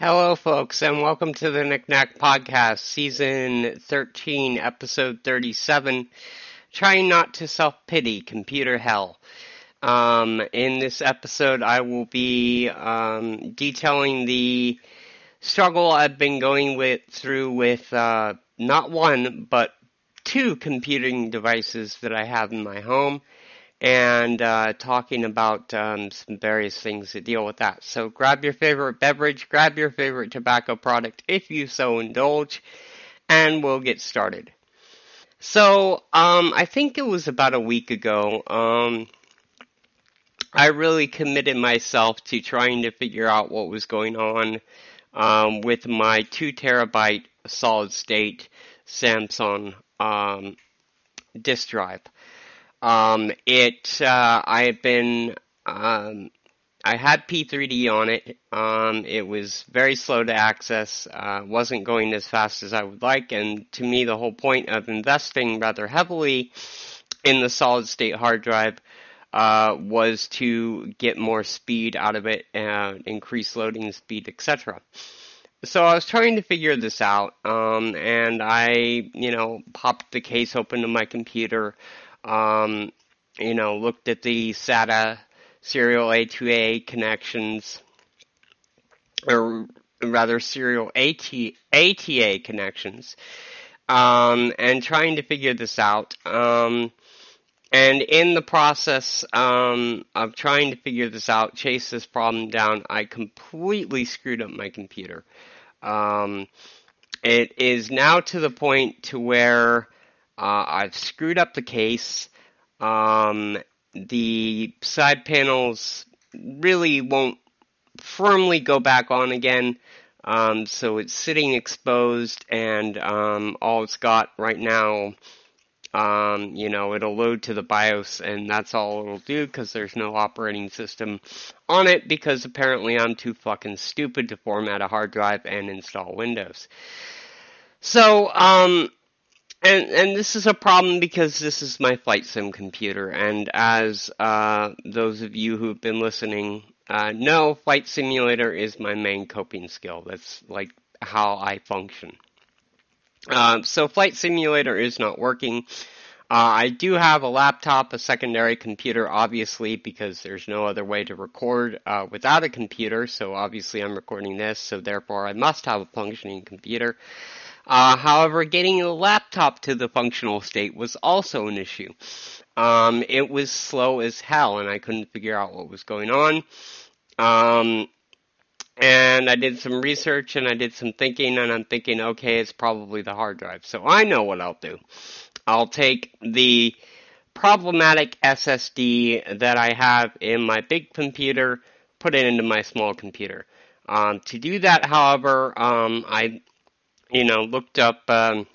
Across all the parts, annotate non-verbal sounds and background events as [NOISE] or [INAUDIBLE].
Hello, folks, and welcome to the Knickknack Podcast, Season 13, Episode 37. Trying not to self pity, computer hell. Um, in this episode, I will be um, detailing the struggle I've been going with through with uh, not one but two computing devices that I have in my home and uh, talking about um, some various things that deal with that. So grab your favorite beverage, grab your favorite tobacco product if you so indulge, and we'll get started. So um, I think it was about a week ago. Um, I really committed myself to trying to figure out what was going on um, with my two terabyte solid state Samsung um, disk drive. Um, it, uh, I have been, um, I had P3D on it. Um, it was very slow to access, uh, wasn't going as fast as I would like, and to me, the whole point of investing rather heavily in the solid state hard drive uh, was to get more speed out of it, and increase loading speed, etc. So I was trying to figure this out, um, and I, you know, popped the case open to my computer. Um, you know, looked at the SATA serial ATA connections, or rather serial AT, ATA connections, um, and trying to figure this out. Um, and in the process um, of trying to figure this out, chase this problem down, I completely screwed up my computer. Um, it is now to the point to where uh, I've screwed up the case. Um, the side panels really won't firmly go back on again. Um, so it's sitting exposed, and um, all it's got right now, um, you know, it'll load to the BIOS, and that's all it'll do because there's no operating system on it because apparently I'm too fucking stupid to format a hard drive and install Windows. So, um, and and this is a problem because this is my flight sim computer, and as uh, those of you who've been listening uh, know, flight simulator is my main coping skill. That's like how I function. Uh, so flight simulator is not working. Uh, I do have a laptop, a secondary computer, obviously, because there's no other way to record uh, without a computer. So obviously, I'm recording this, so therefore, I must have a functioning computer. Uh, however, getting the laptop to the functional state was also an issue. Um, it was slow as hell, and I couldn't figure out what was going on. Um, and I did some research and I did some thinking, and I'm thinking, okay, it's probably the hard drive. So I know what I'll do. I'll take the problematic SSD that I have in my big computer, put it into my small computer. Um, to do that, however, um, I you know, looked up um,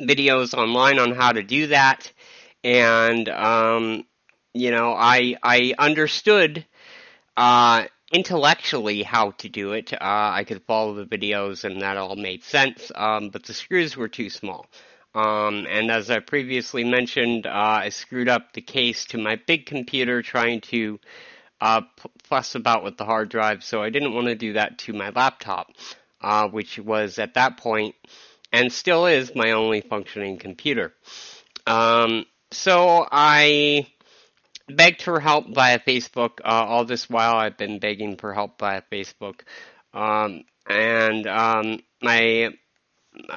videos online on how to do that, and um, you know, I I understood uh, intellectually how to do it. Uh, I could follow the videos, and that all made sense. Um, but the screws were too small. Um, and as I previously mentioned, uh, I screwed up the case to my big computer trying to uh, fuss about with the hard drive, so I didn't want to do that to my laptop uh, which was at that point and still is my only functioning computer. Um, so I begged for help via Facebook. Uh, all this while, I've been begging for help via Facebook, um, and um, my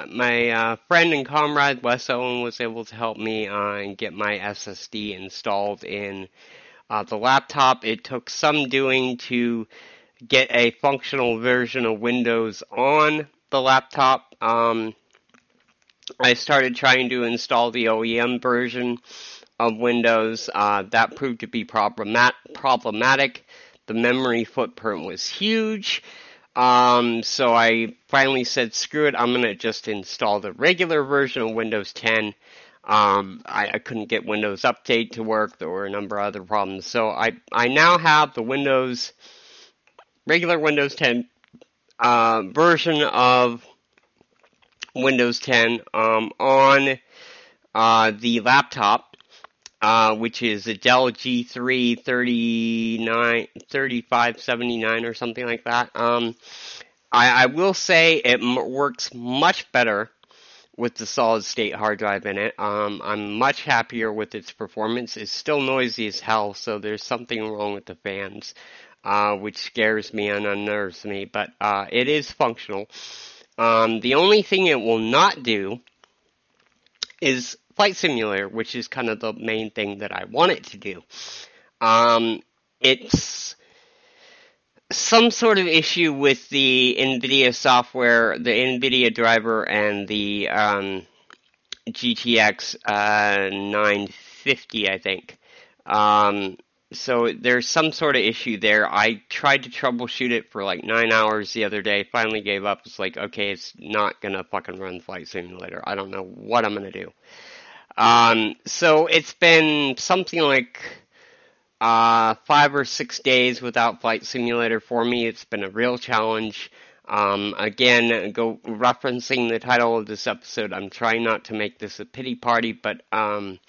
my uh, friend and comrade Wes Owen was able to help me uh, and get my SSD installed in uh, the laptop. It took some doing to get a functional version of Windows on the laptop. Um, I started trying to install the OEM version of Windows. Uh, that proved to be problemat- problematic. The memory footprint was huge. Um, so I finally said, screw it, I'm going to just install the regular version of Windows 10. Um, I, I, couldn't get Windows Update to work. There were a number of other problems. So I, I now have the Windows regular Windows 10 uh, version of Windows 10 um, on uh, the laptop. uh, which is a Dell G3 39, 3579 or something like that. Um, I, I will say it m- works much better with the solid state hard drive in it. Um, I'm much happier with its performance. It's still noisy as hell, so there's something wrong with the fans, uh, which scares me and unnerves me, but uh, it is functional. Um, the only thing it will not do is Flight Simulator, which is kind of the main thing that I want it to do. Um, it's some sort of issue with the NVIDIA software, the NVIDIA driver, and the um, GTX uh, 950, I think. Um, so there's some sort of issue there. I tried to troubleshoot it for like nine hours the other day. Finally gave up. It's like, okay, it's not gonna fucking run Flight Simulator. I don't know what I'm gonna do. Um, so it's been something like uh, five or six days without Flight Simulator for me. It's been a real challenge. Um, again, go referencing the title of this episode. I'm trying not to make this a pity party, but um,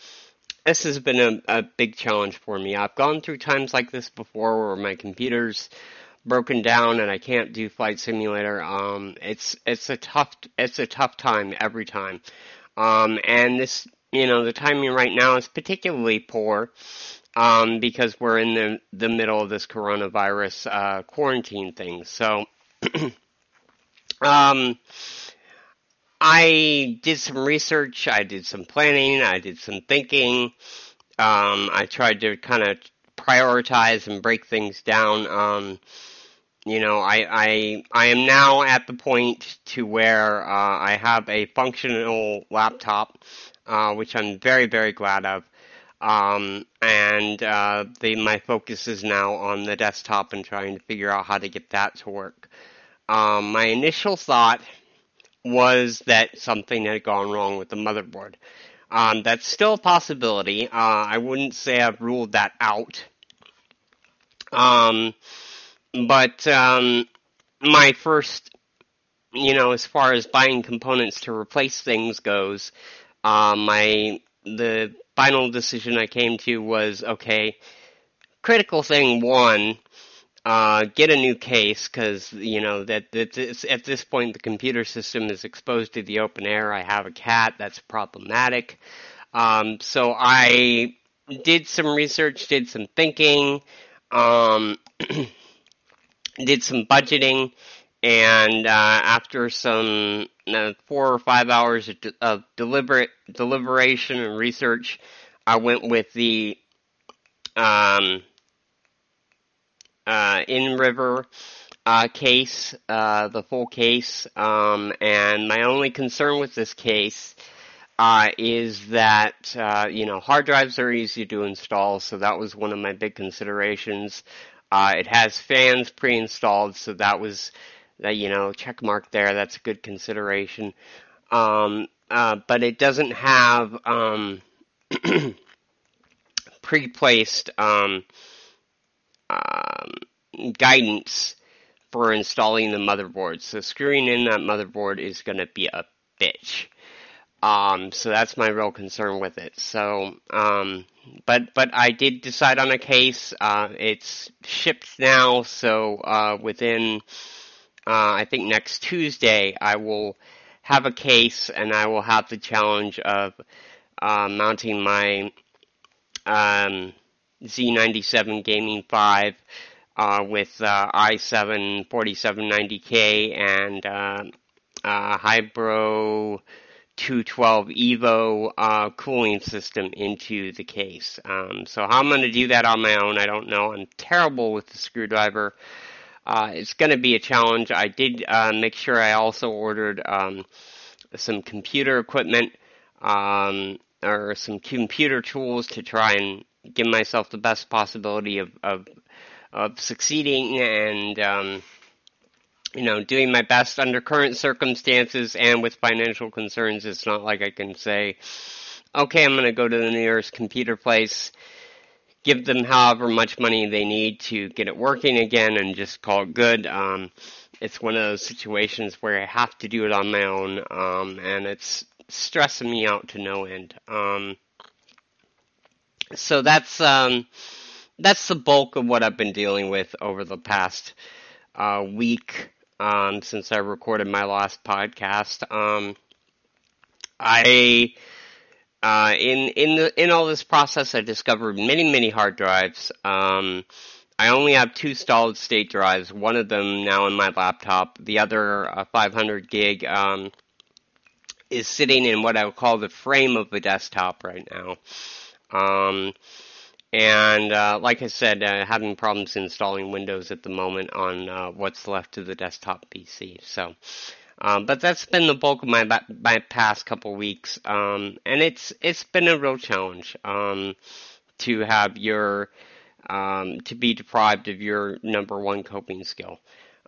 this has been a, a big challenge for me. I've gone through times like this before where my computer's broken down and I can't do Flight Simulator. Um, it's it's a tough it's a tough time every time. Um, and this you know the timing right now is particularly poor um, because we're in the the middle of this coronavirus uh, quarantine thing. So. [CLEARS THROAT] um, I did some research, I did some planning, I did some thinking. Um, I tried to kind of prioritize and break things down. Um, you know, I, I I am now at the point to where uh, I have a functional laptop, uh, which I'm very very glad of. Um, and uh, the my focus is now on the desktop and trying to figure out how to get that to work. Um, my initial thought was that something had gone wrong with the motherboard. Um, that's still a possibility. Uh, I wouldn't say I've ruled that out. Um, but um, my first, you know, as far as buying components to replace things goes, uh, my the final decision I came to was okay. Critical thing one uh, get a new case because you know that, that this, at this point the computer system is exposed to the open air. I have a cat that's problematic, um, so I did some research, did some thinking, um, [CLEARS THROAT] did some budgeting, and uh, after some uh, four or five hours of, de- of deliberate deliberation and research, I went with the um, uh, in river uh, case, uh, the full case, um, and my only concern with this case uh, is that uh, you know hard drives are easy to install, so that was one of my big considerations. Uh, it has fans pre-installed, so that was that you know check mark there. That's a good consideration. Um, but it doesn't have um, [CLEARS THROAT] pre-placed um, um, guidance for installing the motherboard. So screwing in that motherboard is going to be a bitch. Um, so that's my real concern with it. So, um, but but I did decide on a case. Uh, it's shipped now, so uh, within uh, I think next Tuesday I will have a case, and I will have the challenge of uh, mounting my um, Z97 Gaming 5 uh, with uh, i7 4790K and uh, uh, Hyper 212 Evo uh, cooling system into the case. Um, so how I'm going to do that on my own, I don't know. I'm terrible with the screwdriver. Uh, it's going to be a challenge. I did uh, make sure I also ordered um, some computer equipment um, or some computer tools to try and give myself the best possibility of of, of succeeding and um, you know doing my best under current circumstances and with financial concerns. It's not like I can say, okay, I'm going to go to the nearest computer place. Give them however much money they need to get it working again and just call it good. Um, it's one of those situations where I have to do it on my own, um, and it's stressing me out to no end. Um, so that's um, that's the bulk of what I've been dealing with over the past uh, week um, since I recorded my last podcast. Um, I uh, in in the in all this process, I discovered many many hard drives. Um, I only have two solid state drives. One of them now in my laptop. The other uh, 500 gig um, is sitting in what I would call the frame of the desktop right now. Um, and uh, like I said, uh, having problems installing Windows at the moment on uh, what's left of the desktop PC. So, um, but that's been the bulk of my my past couple weeks, um, and it's it's been a real challenge um, to have your um, to be deprived of your number one coping skill.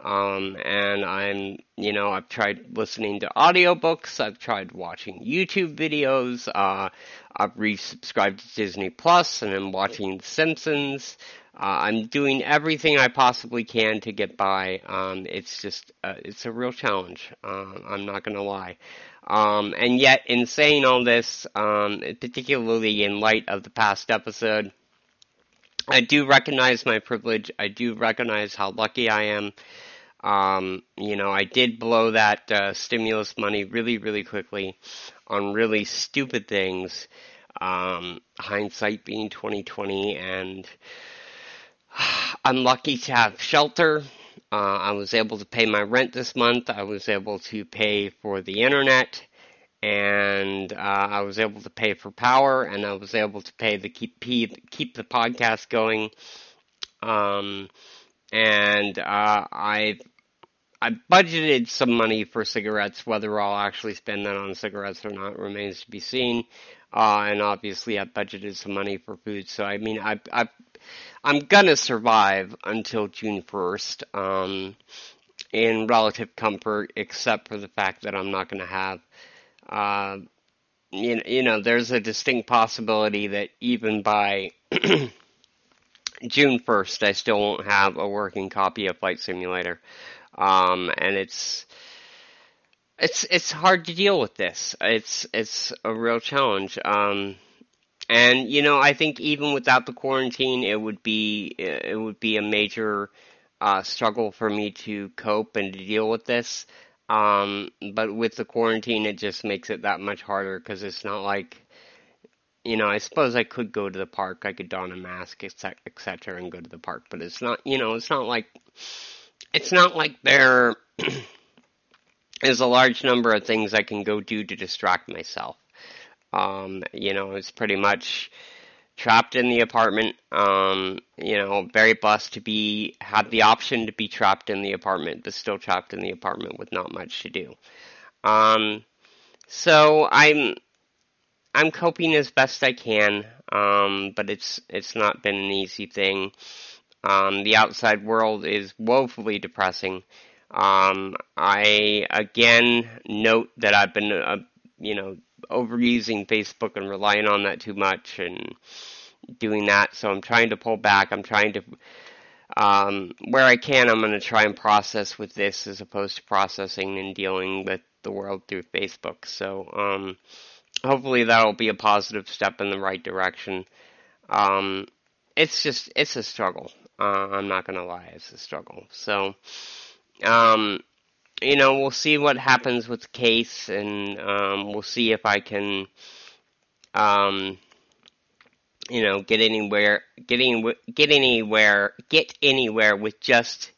Um, and I'm, you know, I've tried listening to audiobooks, I've tried watching YouTube videos, uh, I've resubscribed to Disney Plus, and I'm watching The Simpsons. Uh, I'm doing everything I possibly can to get by. Um, it's just, uh, it's a real challenge. Uh, I'm not gonna lie. Um, and yet, in saying all this, um, particularly in light of the past episode, I do recognize my privilege. I do recognize how lucky I am. Um, you know, I did blow that uh, stimulus money really, really quickly on really stupid things. Um, hindsight being 2020, and [SIGHS] I'm lucky to have shelter. Uh, I was able to pay my rent this month. I was able to pay for the internet and uh, I was able to pay for power, and I was able to pay the keep keep the podcast going. Um, and uh, I I budgeted some money for cigarettes. Whether I'll actually spend that on cigarettes or not remains to be seen. Uh, and obviously, I budgeted some money for food. So I mean, I I I'm gonna survive until June first. Um, in relative comfort, except for the fact that I'm not going to have uh, you, you know, there's a distinct possibility that even by [CLEARS THROAT] June 1st, I still won't have a working copy of Flight Simulator. Um, and it's, it's, it's hard to deal with this. It's, it's a real challenge. Um, and, you know, I think even without the quarantine, it would be, it would be a major, uh, struggle for me to cope and to deal with this. Um, but with the quarantine, it just makes it that much harder because it's not like, you know, I suppose I could go to the park, I could don a mask, etc and go to the park, but it's not, you know, it's not like, it's not like there [CLEARS THROAT] is a large number of things I can go do to distract myself. Um, you know, it's pretty much trapped in the apartment. Um, you know, very blessed to be have the option to be trapped in the apartment, but still trapped in the apartment with not much to do. Um, so I'm I'm coping as best I can, um, but it's it's not been an easy thing. Um, the outside world is woefully depressing. Um, I again note that I've been, uh, you know, overusing Facebook and relying on that too much and doing that. So I'm trying to pull back. I'm trying to, um, where I can, I'm going to try and process with this as opposed to processing and dealing with the world through Facebook. So, um, hopefully that'll be a positive step in the right direction. Um, it's just, it's a struggle. Uh, I'm not going to lie, it's a struggle. So, um, you know, we'll see what happens with the case, and um, we'll see if I can, um, you know, get anywhere, getting get anywhere, get anywhere with just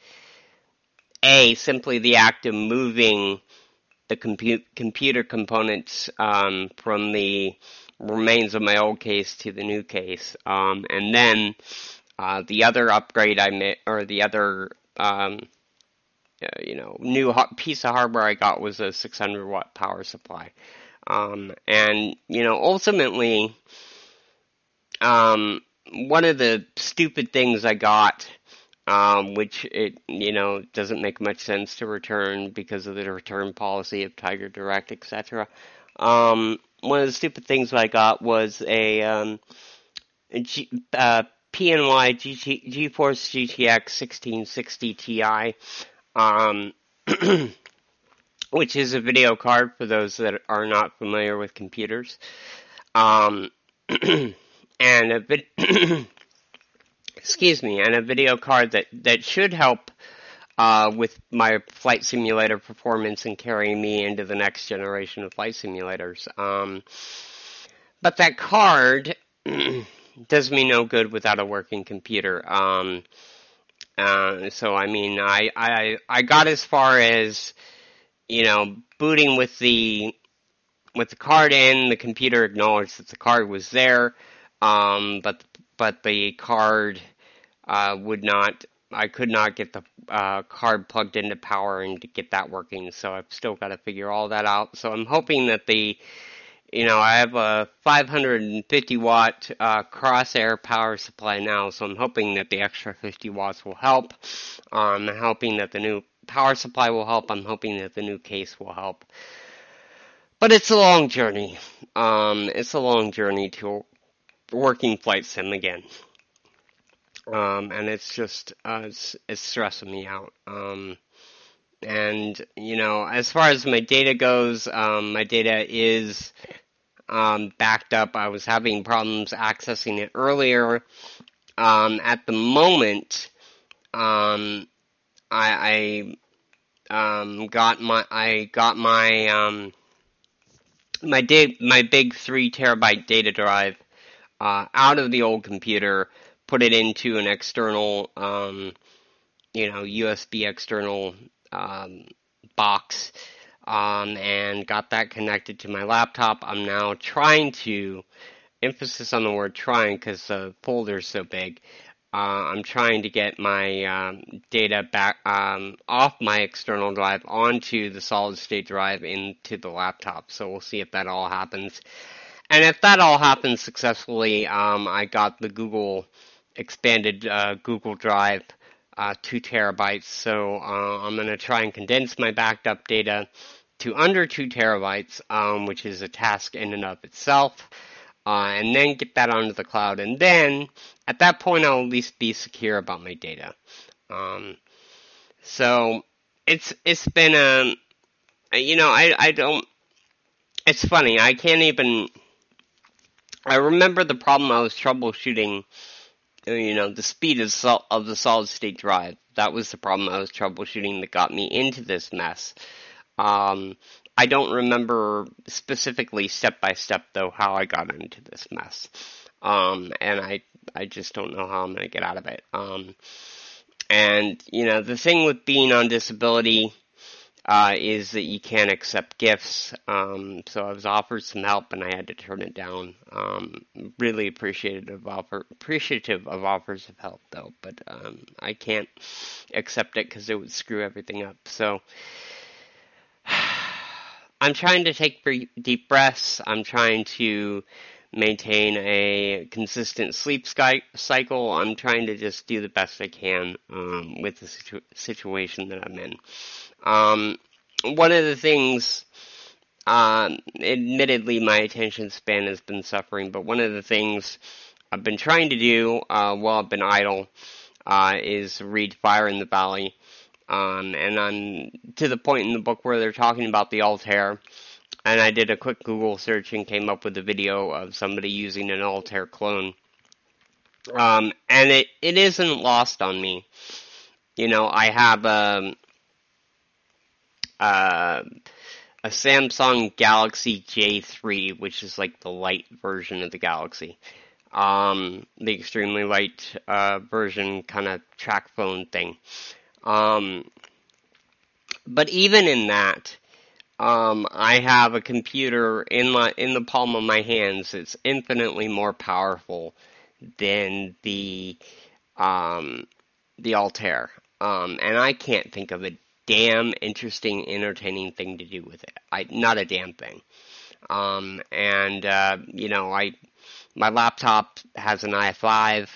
a simply the act of moving the compute, computer components um, from the remains of my old case to the new case, um, and then uh, the other upgrade I made, or the other um, uh, you know, new piece of hardware I got was a 600 watt power supply. Um, and, you know, ultimately, um, one of the stupid things I got, um, which it, you know, doesn't make much sense to return because of the return policy of Tiger Direct, etc. Um, one of the stupid things I got was a, um, uh, PNY GT, GeForce GTX 1660 Ti um, [CLEARS THROAT] which is a video card for those that are not familiar with computers. Um, [CLEARS THROAT] and a bit, [CLEARS THROAT] excuse me, and a video card that that should help uh, with my flight simulator performance and carrying me into the next generation of flight simulators. Um, but that card does me no good without a working computer. Um, uh, so I mean, I, I I got as far as you know booting with the with the card in. The computer acknowledged that the card was there, um, but but the card uh, would not I could not get the uh, card plugged into power and to get that working. So I've still got to figure all that out. So I'm hoping that the, you know, I have a 550 watt uh, Corsair power supply now. So I'm hoping that the extra 50 watts will help. I'm hoping that the new power supply will help. I'm hoping that the new case will help. But it's a long journey. Um, it's a long journey to working flight sim again um, and it's just uh, it's, it's stressing me out. Um, and you know, as far as my data goes, um, my data is um, backed up. I was having problems accessing it earlier. Um, at the moment, um, I, I um, got my I got my um, my da- my big three terabyte data drive uh, out of the old computer put it into an external, you know, USB external um, box, um, and got that connected to my laptop. I'm now trying to, emphasis on the word trying because the folder's so big. Uh, I'm trying to get my um, data back um, off my external drive onto the solid state drive into the laptop. So we'll see if that all happens. And if that all happens successfully, um, I got the Google expanded uh, Google Drive, uh, two terabytes. So uh, I'm going to try and condense my backed up data to under two terabytes, um, which is a task in and of itself. Uh, and then get that onto the cloud, and then at that point I'll at least be secure about my data. Um, so it's it's been a you know I I don't it's funny I can't even I remember the problem I was troubleshooting you know, the speed of, sol- of the solid state drive. That was the problem I was troubleshooting that got me into this mess. Um, I don't remember specifically step by step though how I got into this mess. Um, and I, I just don't know how I'm going to get out of it. Um, and, you know, the thing with being on disability, uh, is that you can't accept gifts. Um, so I was offered some help and I had to turn it down. Um, really appreciative of offer, appreciative of offers of help though, but um, I can't accept it because it would screw everything up. So [SIGHS] I'm trying to take deep breaths. I'm trying to maintain a consistent sleep cycle. I'm trying to just do the best I can um, with the situ- situation that I'm in. Um, one of the things, uh, admittedly, my attention span has been suffering, but one of the things I've been trying to do uh, while I've been idle uh, is read Fire in the Valley. Um, and I'm to the point in the book where they're talking about the Altair. And I did a quick Google search and came up with a video of somebody using an Altair clone. Um, and it, it isn't lost on me. You know, I have um, uh, a Samsung Galaxy J3, which is like the light version of the Galaxy. Um, the extremely light uh, version, kind of TracFone thing. Um, but even in that, um, I have a computer in my in the palm of my hands. It's infinitely more powerful than the um, the Altair, um, and I can't think of a damn interesting, entertaining thing to do with it. I not a damn thing. Um, and uh, you know, I my laptop has an i5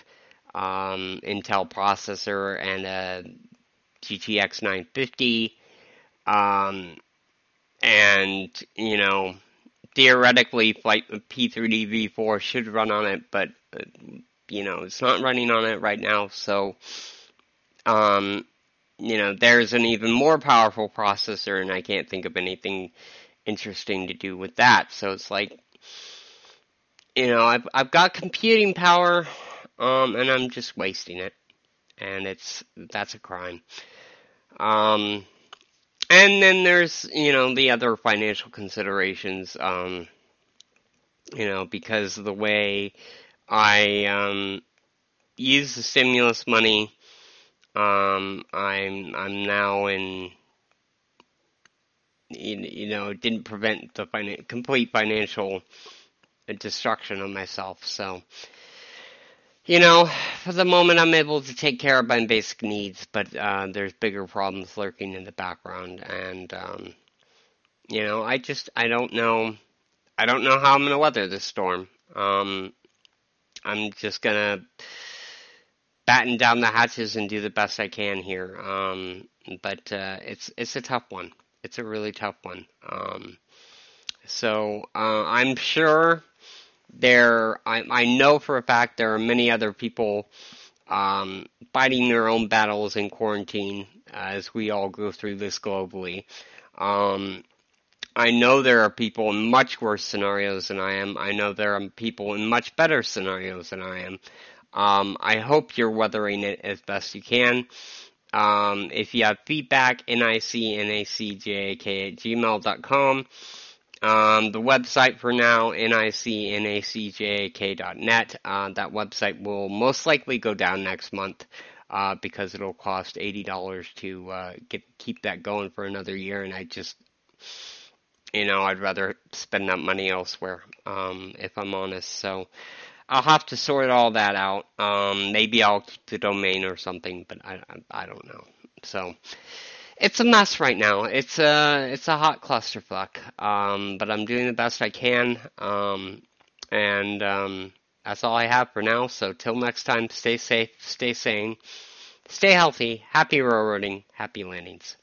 um, Intel processor and a GTX 950. Um, and you know, theoretically, Flight P3D V4 should run on it, but uh, you know, it's not running on it right now. So, um, you know, there's an even more powerful processor, and I can't think of anything interesting to do with that. So it's like, you know, I've I've got computing power, um, and I'm just wasting it, and it's that's a crime. Um, and then there's you know the other financial considerations. Um, you know, because the way I um, use the stimulus money, um, I'm I'm now in you, know didn't prevent the finan- complete financial destruction of myself. So you know, for the moment, I'm able to take care of my basic needs, but uh, there's bigger problems lurking in the background, and um, you know, I just I don't know, I don't know how I'm gonna weather this storm. Um, I'm just gonna batten down the hatches and do the best I can here. Um, but uh, it's it's a tough one. It's a really tough one. Um, so uh, I'm sure there, I, I know for a fact there are many other people um, fighting their own battles in quarantine as we all go through this globally. Um, I know there are people in much worse scenarios than I am. I know there are people in much better scenarios than I am. Um, I hope you're weathering it as best you can. Um, if you have feedback, nicnacjak at gmail.com. Um, the website for now, nicnacjak.net. Uh, that website will most likely go down next month uh, because it'll cost eighty dollars to uh, get keep that going for another year, and I just, you know, I'd rather spend that money elsewhere. Um, if I'm honest, so. I'll have to sort all that out. Um, maybe I'll keep the domain or something, but I, I, I don't know. So, it's a mess right now. It's a it's a hot clusterfuck. Um, but I'm doing the best I can. Um, and um, that's all I have for now. So till next time, stay safe, stay sane, stay healthy, happy railroading, happy landings.